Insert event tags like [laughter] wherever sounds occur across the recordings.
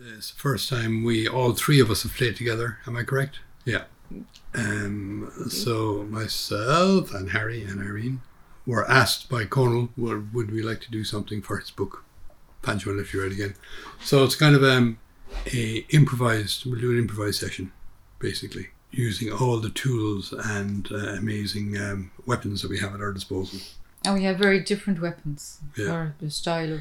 It's the first time we, all three of us, have played together. Am I correct? Yeah. Um, so myself and Harry and Irene were asked by Conal, would, would we like to do something for his book, Pancho and Lefty Ride Again. So it's kind of um, a improvised, we'll do an improvised session, basically, using all the tools and uh, amazing um, weapons that we have at our disposal. And we have very different weapons. Yeah. Or the style of.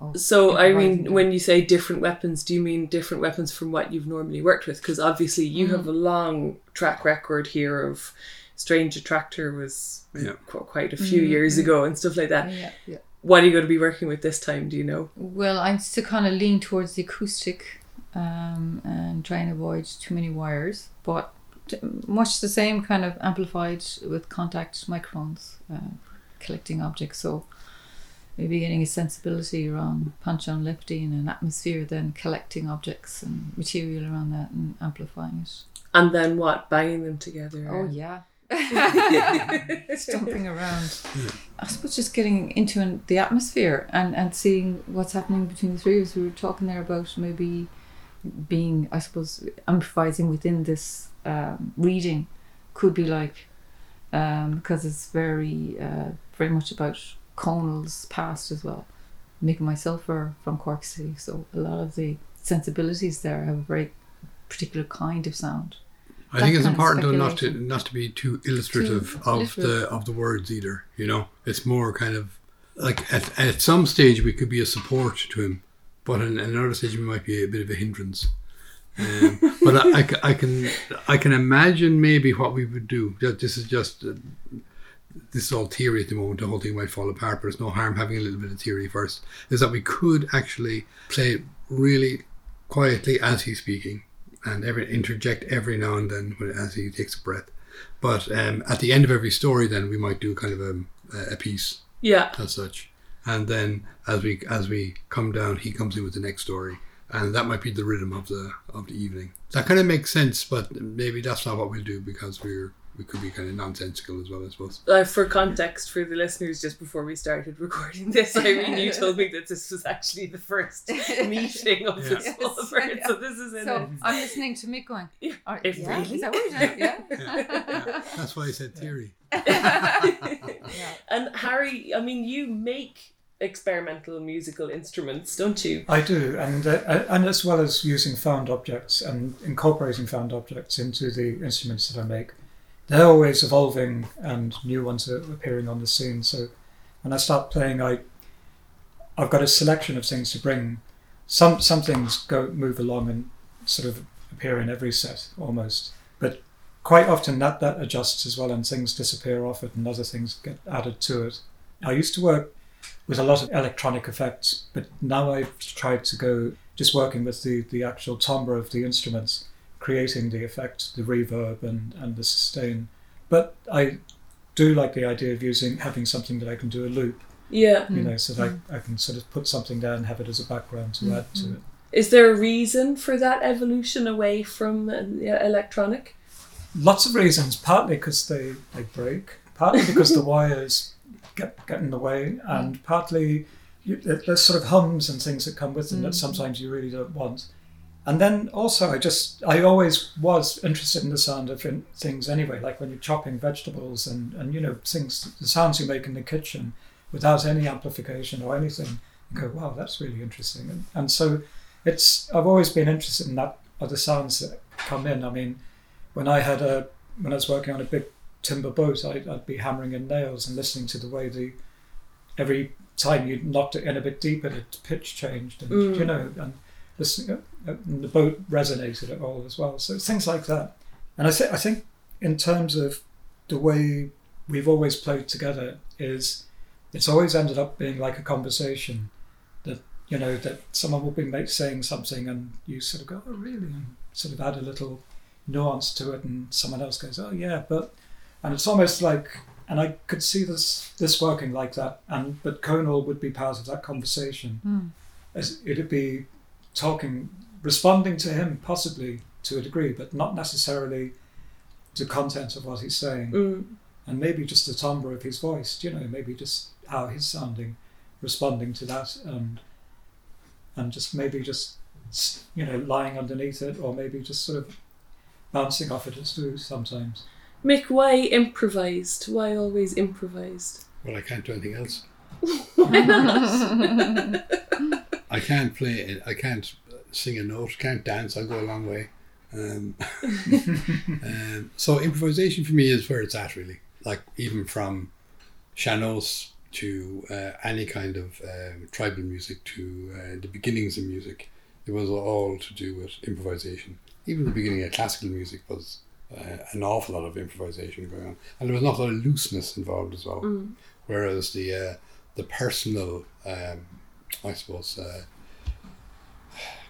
Of So, I improvising mean, when you say different weapons, do you mean different weapons from what you've normally worked with? Because obviously, you have a long track record here of Strange Attractor was Yeah. quite a few years ago and stuff like that. Yeah, yeah. What are you going to be working with this time? Do you know? Well, I'm still kind of lean towards the acoustic um, and try and avoid too many wires, but much the same kind of amplified with contact microphones, uh, collecting objects. So maybe getting a sensibility around Pancho and Lefty and an atmosphere, then collecting objects and material around that and amplifying it. And then what? Banging them together? Oh yeah. [laughs] [laughs] Stomping around. I suppose just getting into an, the atmosphere and, and seeing what's happening between the three of us. We were talking there about maybe being, I suppose, improvising within this um, reading could be like, um, because it's very, uh, very much about Conal's past as well. Making myself are from Cork City, so a lot of the sensibilities there have a very particular kind of sound. I That think it's important though not to not to be too illustrative Too of the of the words either. You know, it's more kind of like at, at some stage we could be a support to him, but in another stage we might be a bit of a hindrance. Um, but I, I I can I can imagine maybe what we would do. This is just uh, this is all theory at the moment. The whole thing might fall apart, but it's no harm having a little bit of theory first. Is that we could actually play really quietly as he's speaking, and every interject every now and then when, as he takes a breath. But um, at the end of every story, then we might do kind of a, a piece Yeah. as such, and then as we as we come down, he comes in with the next story, and that might be the rhythm of the of the evening. That kind of makes sense, but maybe that's not what we'll do because we're we could be kind of nonsensical as well, I suppose. Uh, for context, for the listeners, just before we started recording this, Irene, you told me that this was actually the first [laughs] meeting of the Yeah. small [laughs] Yes. bird. So this is in So it. I'm listening to Mick going. Yeah. "Are- If yeah, really? is that what you're doing? [laughs] Yeah. Yeah, that's why I said theory. and Harry, I mean, you make experimental musical instruments, don't you? I do, and uh, and as well as using found objects and incorporating found objects into the instruments that I make, they're always evolving and new ones are appearing on the scene. So when I start playing, I I've got a selection of things to bring. Some some things go move along and sort of appear in every set almost, but quite often that that adjusts as well, and things disappear off it, and other things get added to it. I used to work with a lot of electronic effects, but now I've tried to go just working with the, the actual timbre of the instruments, creating the effect, the reverb and, and the sustain. But I do like the idea of using having something that I can do a loop, Yeah. you know, so that I, mm-hmm. I can sort of put something there and have it as a background to add to mm-hmm. it. Is there a reason for that evolution away from uh, electronic? Lots of reasons, partly because they, they break, partly because the [laughs] wires get, get in the way, mm-hmm. and partly you, there's sort of hums and things that come with them that sometimes you really don't want. And then also, I just, I always was interested in the sound of things anyway, like when you're chopping vegetables and, and, you know, things, the sounds you make in the kitchen without any amplification or anything. You go, wow, that's really interesting. And, and so it's, I've always been interested in that, other sounds that come in. I mean, when I had a, when I was working on a big timber boat, I'd, I'd be hammering in nails and listening to the way the, every time you knocked it in a bit deeper, the pitch changed, and Mm. you know, and listening, uh, and the boat resonated at all as well. So things like that. And I think I think in terms of the way we've always played together is it's always ended up being like a conversation that you know that someone will be saying something and you sort of go oh really and sort of add a little nuance to it and someone else goes oh yeah but and it's almost like and I could see this this working like that and but Conal would be part of that conversation Hmm. as it'd be talking responding to him possibly to a degree but not necessarily the content of what he's saying Mm. and maybe just the timbre of his voice you know maybe just how he's sounding responding to that and and just maybe just you know, lying underneath it, or maybe just sort of bouncing off it as too sometimes. Mick, why improvised? Why always improvised? Well, I can't do anything else. [laughs] [laughs] [laughs] I can't play it. I can't sing a note. Can't dance. I'll go a long way. Um, [laughs] um, so improvisation for me is where it's at, really. Like even from sean-nós to uh, any kind of um, tribal music to uh, the beginnings of music, it was all to do with improvisation. Even the beginning of classical music was uh, an awful lot of improvisation going on, and there was an awful lot of looseness involved as well. Mm. Whereas the uh, the personal, um, I suppose, uh,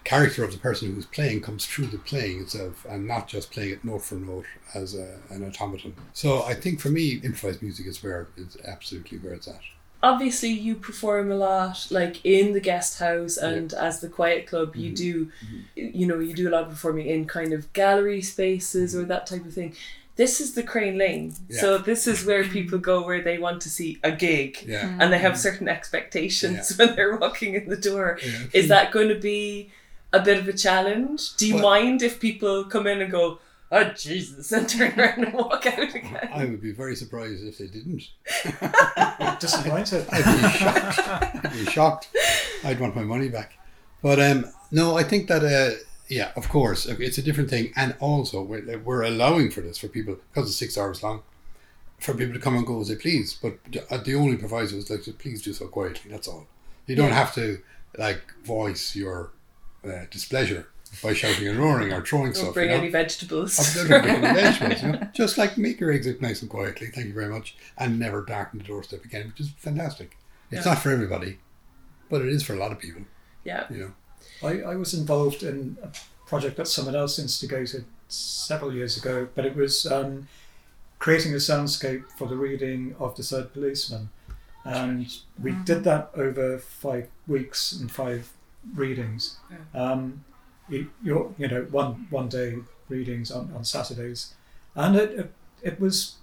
character of the person who's playing comes through the playing itself, and not just playing it note for note as a, an automaton. So I think for me, improvised music is where it's absolutely where it's at. Obviously, you perform a lot, like in the guest house and as the Quiet Club. You Mhm. do, you know, you do a lot of performing in kind of gallery spaces or that type of thing. This is the Crane Lane, so this is where people go where they want to see a gig, Yeah. and they have certain expectations when they're walking in the door. yeah. Is that going to be a bit of a challenge? Do you Well- mind if people come in and go, "Oh Jesus," and turn [laughs] around and walk out again? I would be very surprised if they didn't. [laughs] Disappointed. I'd be shocked. I'd be shocked. I'd want my money back. But um, no, I think that uh, yeah, of course, it's a different thing, and also we're, we're allowing for this for people because it's six hours long, for people to come and go as they please. But the- uh, only proviso is like, please do so quietly. That's all. You don't Yeah. have to like voice your uh, displeasure by shouting and roaring or throwing Don't stuff. bring you know? any vegetables. The bring any [laughs] vegetables, you know? Just like make your exit nice and quietly, thank you very much, and never darken the doorstep again, which is fantastic. It's Yeah. not for everybody, but it is for a lot of people, yeah. you know. I, I was involved in a project that someone else instigated several years ago, but it was um, creating a soundscape for the reading of The Third Policeman. And we did that over five weeks and five readings. Um, you, you know, one, one day readings on, on Saturdays. And it, it, it was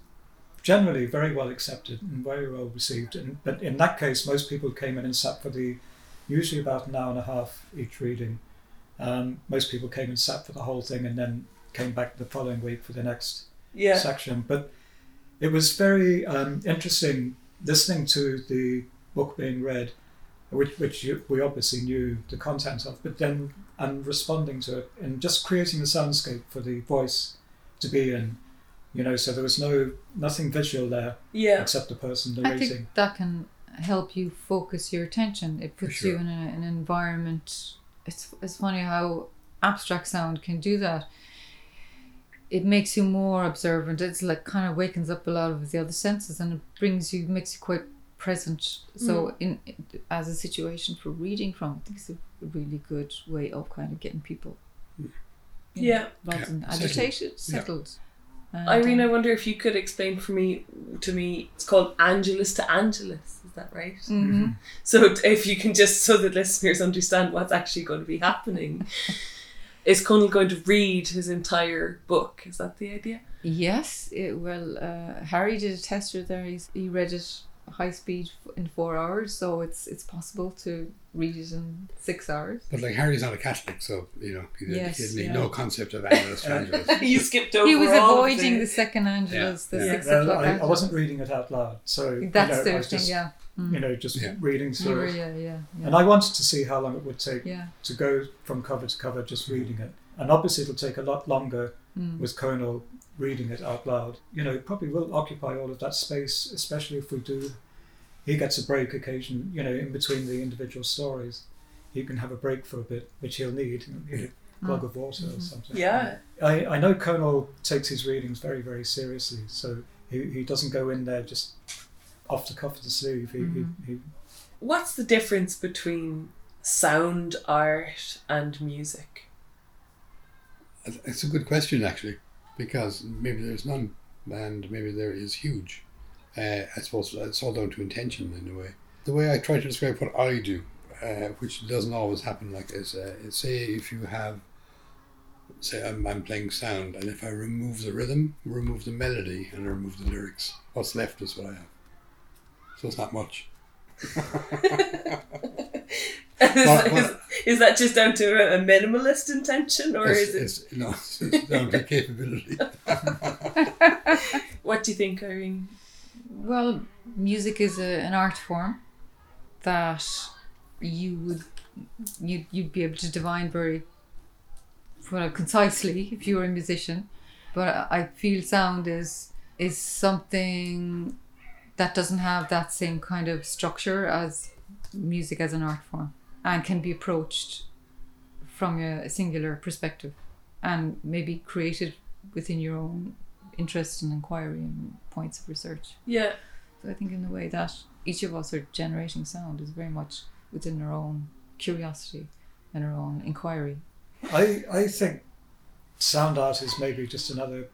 generally very well accepted and very well received. And, but in that case, most people came in and sat for the usually about an hour and a half each reading. Um, most people came and sat for the whole thing and then came back the following week for the next Yeah. section. But it was very um, interesting listening to the book being read, which, which you, we obviously knew the content of, but then and responding to it and just creating a soundscape for the voice to be in. You know, so there was no nothing visual there Yeah. except the person I think that can help you focus your attention. It puts you in a, an environment. It's it's funny how abstract sound can do that. It makes you more observant. It's like kind of wakens up a lot of the other senses, and it brings you makes you quite present. So mm. in as a situation for reading from, I think it's a really good way of kind of getting people. you know, Yeah. rather Yeah, than settled. agitated, Yeah. Settled. And, Irene, I wonder if you could explain for me to me. It's called Angelus to Angelus. Is that right? mhm. So if you can just so that listeners understand what's actually going to be happening, [laughs] is Conal going to read his entire book? Is that the idea? Yes, it, well, uh, Harry did a tester there. He's, he read it high speed in four hours, so it's it's possible to read it in six hours. But like Harry's not a Catholic, so you know he, Yes, he had yeah. no concept of Angelus to [laughs] Angelus. [laughs] you skipped over. he was avoiding the- the second Angelus, the Yeah. six Well, o'clock I, I wasn't reading it out loud, so That's you know, the was thing, just yeah. Mm. you know just Yeah. reading through it. yeah, yeah, yeah. And I wanted to see how long it would take yeah. to go from cover to cover just reading it. And obviously it'll take a lot longer Mm. with Conal reading it out loud. You know, it probably will occupy all of that space, especially if we do. He gets a break occasion, you know, in between the individual stories. He can have a break for a bit, which he'll need, you know, a glug of water or something. Yeah. I, I know Conal takes his readings very, very seriously, so he, he doesn't go in there just off the cuff of the sleeve. He, Mhm. he, he What's the difference between sound art and music? It's a good question actually, because maybe there's none, and maybe there is huge. Uh, I suppose it's all down to intention in a way. The way I try to describe what I do, uh, which doesn't always happen like this, uh, say if you have, say I'm, I'm playing sound, and if I remove the rhythm, remove the melody, and remove the lyrics, what's left is what I have. So it's not much. [laughs] is, Well, well- is, is that just down to a, a minimalist intention, or it's, is it? it's, no, it's down to capability. [laughs] What do you think, Irene? Well, music is a, an art form that you would you you'd be able to divine very well concisely if you were a musician. But I feel sound is is something that doesn't have that same kind of structure as music as an art form and can be approached from a, a singular perspective and maybe created within your own interest and inquiry and points of research. Yeah, So I think in the way that each of us are generating sound is very much within our own curiosity and our own inquiry. I, I think sound art is maybe just another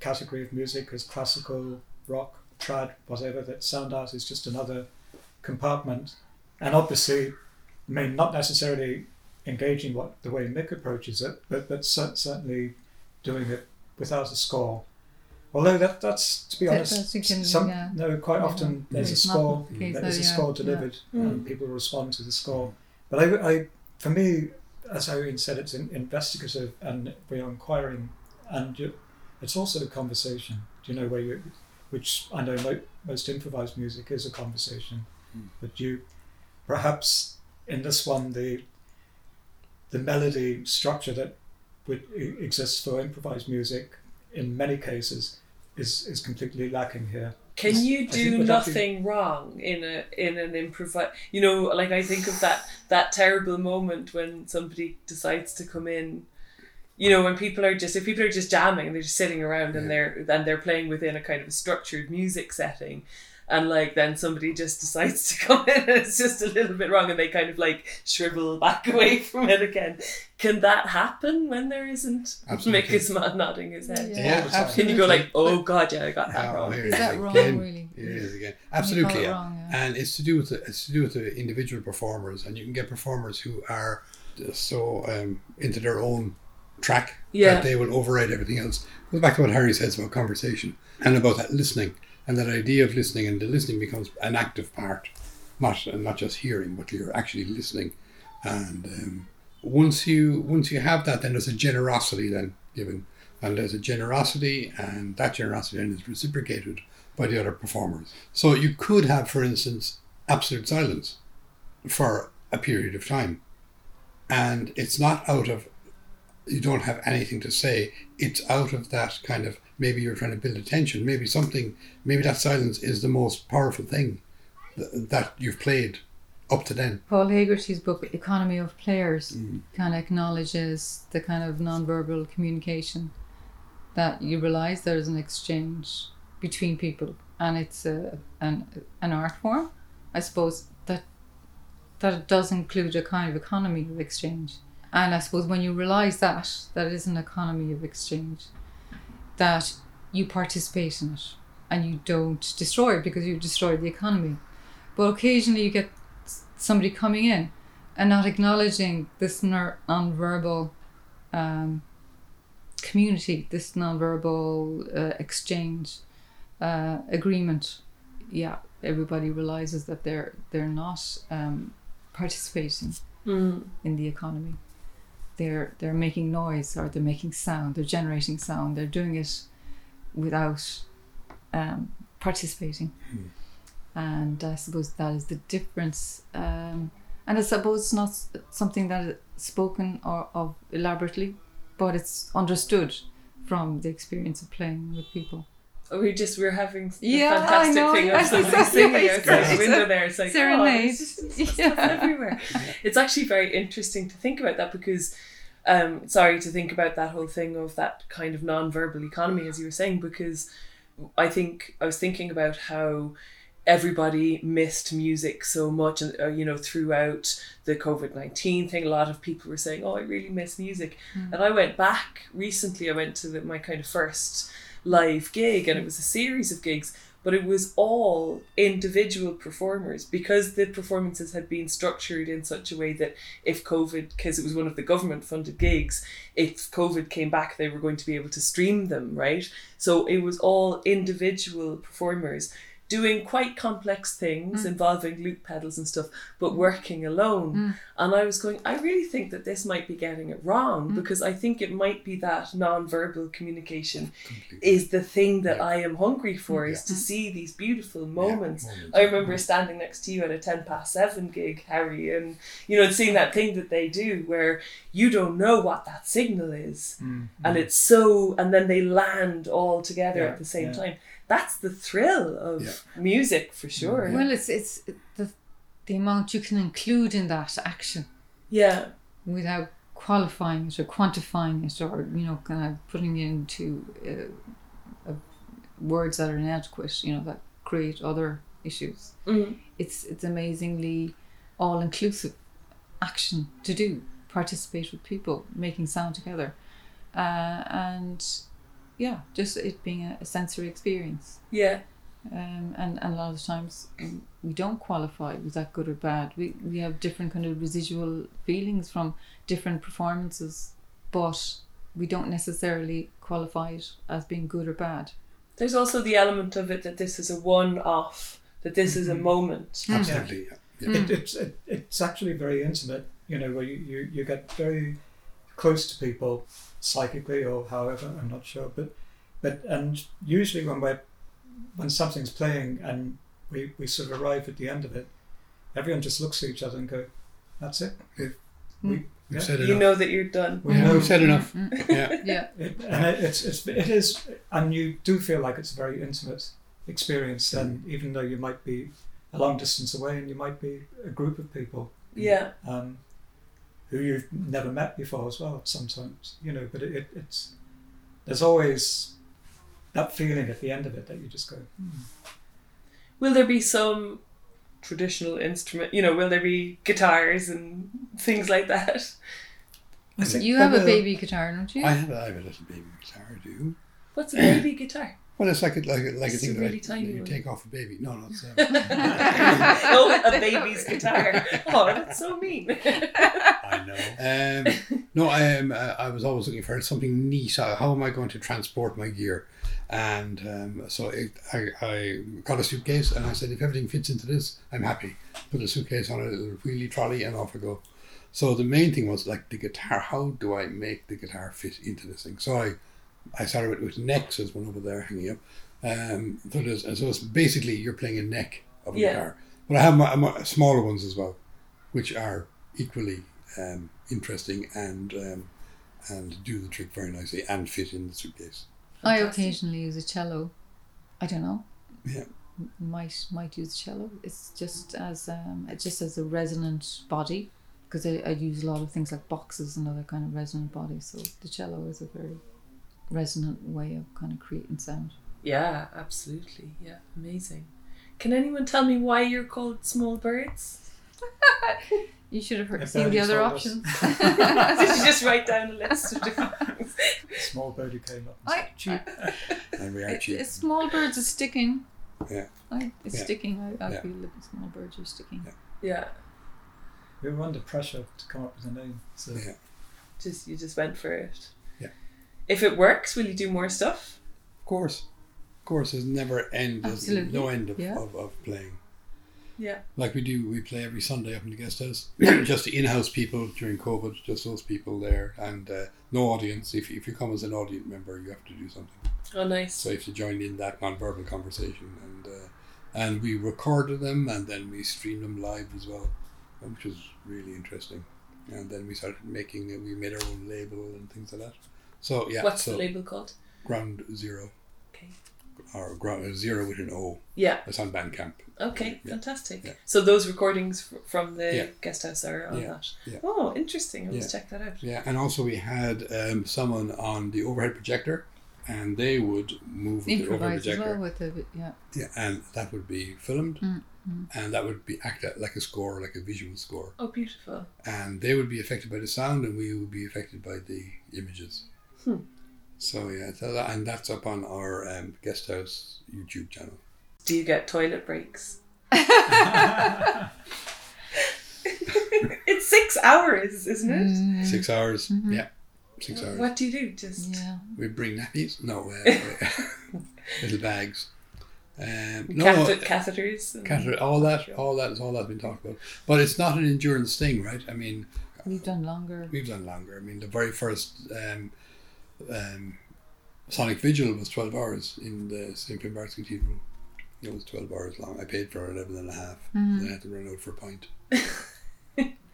category of music as classical, rock, trad, whatever, that sound art is just another compartment. And obviously, I mean, not necessarily engaging what the way Mick approaches it, but, but certainly doing it without a score. Although that, that's, to be That- honest, that's thinking, some, yeah. no, quite Yeah. often there's a It's not score, the case there's a yeah, score yeah. delivered, Mm. and people respond to the score. But I, I, for me, as Irene said, it's in, investigative and we are inquiring, and you, it's also a conversation. Do you know where you, which I know mo- most improvised music is a conversation, Mm. but you, perhaps in this one the, the melody structure that would exists for improvised music, in many cases, is is completely lacking here. Can you do that be- nothing wrong in a in an improvise? You know, like I think of that that terrible moment when somebody decides to come in. You know, when people are just if people are just jamming and they're just sitting around and they're and they're playing within a kind of a structured music setting, and like then somebody just decides to [laughs] come in and it's just a little bit wrong and they kind of like shrivel back [laughs] away from it again. Can that happen when there isn't Absolutely. Mick is ma- nodding his head? Yeah, Yeah, All the time. Can you go like, oh god, yeah, I got that Oh, wrong? here Is it that wrong, really? Here it is again. Absolutely, it yeah. wrong, yeah. and it's to do with the, it's to do with the individual performers, and you can get performers who are so um, into their own track Yeah. that they will override everything else. Goes back to what Harry says about conversation and about that listening and that idea of listening, and the listening becomes an active part, not and not just hearing, but you're actually listening. And um, once you once you have that, then there's a generosity then given, and there's a generosity, and that generosity then is reciprocated by the other performers. So you could have, for instance, absolute silence for a period of time, and it's not out of you don't have anything to say. It's out of that kind of maybe you're trying to build attention. Maybe something. Maybe that silence is the most powerful thing th- that you've played up to then. Paul Hegarty's book Economy of Players mm. kind of acknowledges the kind of nonverbal communication that you realize there's an exchange between people and it's a, an, an art form I suppose that that does include a kind of economy of exchange and I suppose when you realize that that it is an economy of exchange that you participate in it and you don't destroy it because you destroy the economy but occasionally you get somebody coming in and not acknowledging this nonverbal um, community, this nonverbal uh, exchange uh, agreement. Yeah, everybody realizes that they're they're not um, participating Mm. in the economy. They're they're making noise or they're making sound. They're generating sound. They're doing it without um, participating. And I suppose that is the difference. Um, and I suppose it's not something that is spoken or of elaborately, but it's understood from the experience of playing with people. We just we're having the Yeah, I fantastic know, thing of [laughs] somebody yeah, singing it's outside great. the window there. It's like Serenade. Oh, it's just, it's [laughs] Yeah. stuff everywhere. It's actually very interesting to think about that because, um, sorry to think about that whole thing of that kind of non-verbal economy as you were saying because I think I was thinking about how everybody missed music so much and uh, you know throughout the covid-19 thing a lot of people were saying oh i really miss music. And i went back recently i went to the, my kind of first live gig and it was a series of gigs but it was all individual performers because the performances had been structured in such a way that if covid because it was one of the government funded gigs if covid came back they were going to be able to stream them right? So it was all individual performers doing quite complex things Mm. involving loop pedals and stuff, but working alone. Mm. And I was going, I really think that this might be getting it wrong Mm. because I think it might be that non-verbal communication Completely. is the thing that Yeah. I am hungry for is to see these beautiful Yeah, moments. moments. I remember standing next to you at a 10 past 7 gig, Harry, and you know, seeing that thing that they do where you don't know what that signal is. Mm. And it's so, and then they land all together Yeah, at the same yeah. time. That's the thrill of Yeah. music for sure. Well, it's it's the the amount you can include in that action Yeah. without qualifying it or quantifying it or you know kind of putting it into uh, uh, words that are inadequate. You know that create other issues. Mm. It's it's amazingly all inclusive action to do. Participate with people, making sound together, uh, and yeah, just it being a, a sensory experience. Yeah. um, and, and a lot of times um, we don't qualify was that good or bad we, we have different kind of residual feelings from different performances but we don't necessarily qualify it as being good or bad There's also the element of it that this is a one off, that this is a Mm-hmm. moment. Absolutely. Yeah. yeah. It, it's it, it's actually very intimate. You know, where you, you, you get very close to people psychically or however. I'm not sure, but but and usually when we're when something's playing and we, we sort of arrive at the end of it, everyone just looks at each other and go, "That's it." We've, we, We've yeah, said You know that you're done. we Yeah, know we've said enough. Mm, [laughs] Yeah. [laughs] yeah It, and it, it's, it's it is, and you do feel like it's a very intimate experience. Then, even though you might be a long distance away, and you might be a group of people Yeah. um, who you've never met before as well. Sometimes, you know, but it, it, it's there's always that feeling at the end of it that you just go, hmm. Will there be some traditional instrument? You know, will there be guitars and things like that? I think you have there a baby guitar don't you I have, a, I have a little baby guitar, I do. What's a baby guitar? Well, it's like a, like a, like a It's a thing really that tiny you one. take off a baby. No, no, it's, um, [laughs] [laughs] oh, a baby's guitar. Oh, that's so mean. I know. Um, no, I am. Uh, I was always looking for something neat. Uh, How am I going to transport my gear? And um, so it, I, I got a suitcase, and I said, if everything fits into this, I'm happy. Put the suitcase on a little wheelie trolley, and off I go. So the main thing was like the guitar. How do I make the guitar fit into this thing? So I, I started with, with necks. There's one over there hanging up. Um, so, there's, so it's basically you're playing a neck of a Yeah. guitar. But I have my, my smaller ones as well, which are equally um, interesting and um, and do the trick very nicely and fit in the suitcase. I occasionally use a cello I don't know Yeah. M- might might use cello it's just as um it's just as a resonant body because I, I use a lot of things like boxes and other kind of resonant bodies so the cello is a very resonant way of kind of creating sound yeah, absolutely. Yeah, amazing. Can anyone tell me why you're called small birds? [laughs] You should have heard, seen the other told us. options. [laughs] [laughs] Did you just write down a list of different things? small birdie came up and I, said, cheap. And we are it, cheap. small birds are sticking. Yeah. I, it's Yeah. sticking. I, I Yeah. feel that the small birds are sticking. Yeah, We were under pressure to come up with a name. So Yeah. just you just went for it. Yeah. If it works, will you do more stuff? Of course. Of course, there's never end. There's Absolutely. no end of, Yeah. of, of playing. Yeah. Like we do, we play every Sunday up in the guest house. [coughs] just the in-house people during COVID, just those people there, and uh, no audience. If, if you come as an audience member, you have to do something. Oh, nice. So you have to join in that non-verbal conversation, and uh, and we recorded them, and then we streamed them live as well, which was really interesting. And then we started making, we made our own label and things like that. So yeah, What's so the label called? Ground Zero, Okay. or Ground Zero with an O. Yeah. It's on Bandcamp. Okay. Yeah. Fantastic. Yeah. So those recordings from the Yeah. guest house are on Yeah. that. Yeah. Oh, interesting. I'll Yeah. just check that out. Yeah, and also we had um, someone on the overhead projector, and they would move with the overhead Improvise as projector. well with the yeah. Yeah, and that would be filmed, Mm, mm. and that would be acted like a score, like a visual score. Oh, beautiful. and they would be affected by the sound, and we would be affected by the images. Hmm. So yeah, so that, and that's up on our um, guest house YouTube channel. Do you get toilet breaks? [laughs] it's six hours, isn't it? Mm, Six hours, Mhm. yeah, six hours. What do you do? Just Yeah. We bring nappies, no, uh, [laughs] [laughs] little bags, Um, no, Cath- catheters. and- catheter, all that, all that is all that's been talked about. But it's not an endurance thing, right? I mean, We've done longer. we've done longer. I mean, the very first um, um, Sonic Vigil was 12 hours in the St. Finbarre's Cathedral. It was 12 hours long. I paid for 11 and a half. Then I had to run out for a pint. [laughs]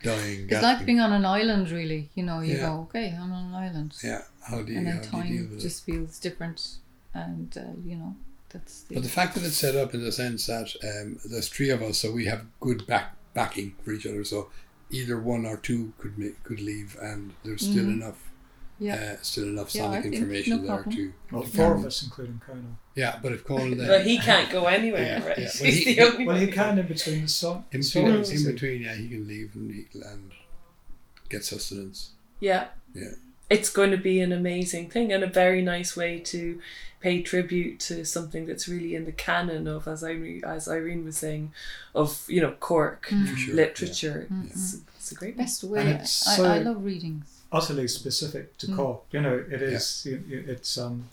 Dying. It's gasping. like being on an island, really. You know, you Yeah. go, okay, I'm on an island. Yeah, how do you, and how then you time it? just feels different. And, uh, you know, that's the. But the fact that it's set up in the sense that um, there's three of us, so we have good back backing for each other. So either one or two could make, could leave, and there's still Mhm. enough, yeah. uh, still enough sonic think information no there problem. to. Well, four of us, including Conal. Yeah, but if Conal, uh, But he can't go anywhere, Yeah, right? yeah. Well, He's he- the only Well, he can in between the song. in between, songs, in between, yeah, he can leave and, he, and get sustenance. Yeah. Yeah. It's going to be an amazing thing and a very nice way to pay tribute to something that's really in the canon of, as Irene, as Irene was saying, of you know Cork Mm. For sure, literature. yeah. It's, it's a great. Best way. And I, I, so- I love readings. Utterly specific to Mm. Cork. You know, it is. you- you- It's um,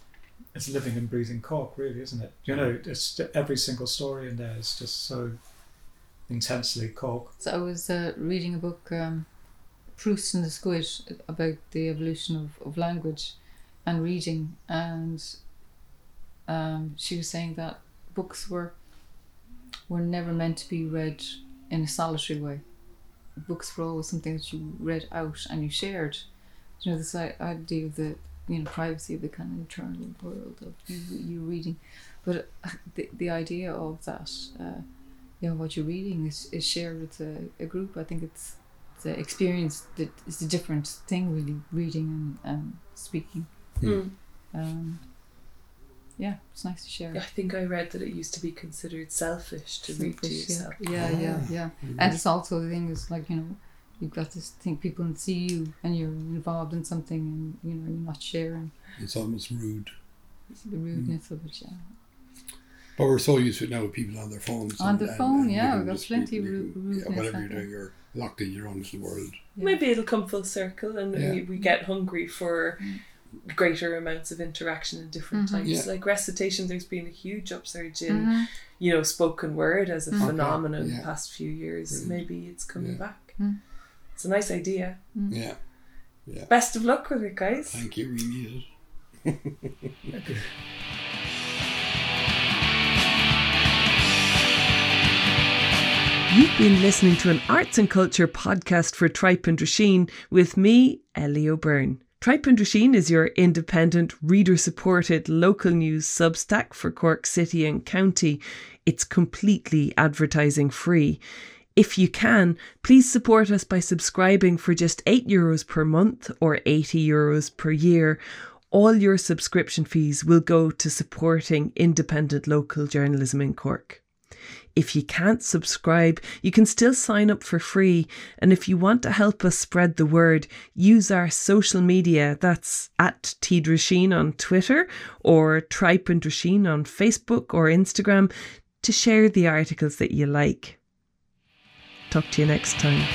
it's living and breathing Cork, really, isn't it? You know, it's every single story in there is just so intensely Cork. So I was uh, reading a book, um, Proust and the Squid, about the evolution of, of language and reading, and um, she was saying that books were were never meant to be read in a solitary way. Books were always something that you read out and you shared. You know, this idea of the you know privacy of the kind of internal world of you, you reading, but uh, the the idea of that. Uh, you know what you're reading is, is shared with a, a group. I think it's the experience that is a different thing really, reading and, and speaking. Mm. Um, yeah, it's nice to share. I think I read that it used to be considered selfish to read to Selfish, yeah. yourself. Yeah, yeah, yeah. And mm-hmm. it's also the thing is like, you know, you've got this thing people can see you and you're involved in something and you know, you're not sharing It's almost rude. It's the rudeness of it, yeah. But we're so used to it now with people on their phones. On the phone, yeah, you can we've got plenty of can- ru- rudeness Yeah, whatever you're doing, you're locked in your own little world. Yeah. Maybe it'll come full circle and Yeah. we, we get hungry for mm. Greater amounts of interaction in different Mhm. types. Yeah. Like recitation, there's been a huge upsurge in, Mhm. you know, spoken word as a Mhm. Phenomenon in yeah. the past few years. Brilliant. Maybe it's coming Yeah. back. Mm. It's a nice idea. Yeah. yeah. Best of luck with it, guys. Thank you. We need it. You've been listening to an arts and culture podcast for Tripe and Drasheen with me, Ellie O'Byrne. Tripe and Drasheen is your independent, reader supported local news substack for Cork City and County. It's completely advertising free. If you can, please support us by subscribing for just €8 Euros per month or €80 Euros per year. All your subscription fees will go to supporting independent local journalism in Cork. If you can't subscribe, you can still sign up for free. And if you want to help us spread the word, use our social media. That's at Tidrasheen on Twitter or Tripe and Drasheen on Facebook or Instagram to share the articles that you like. Talk to you next time.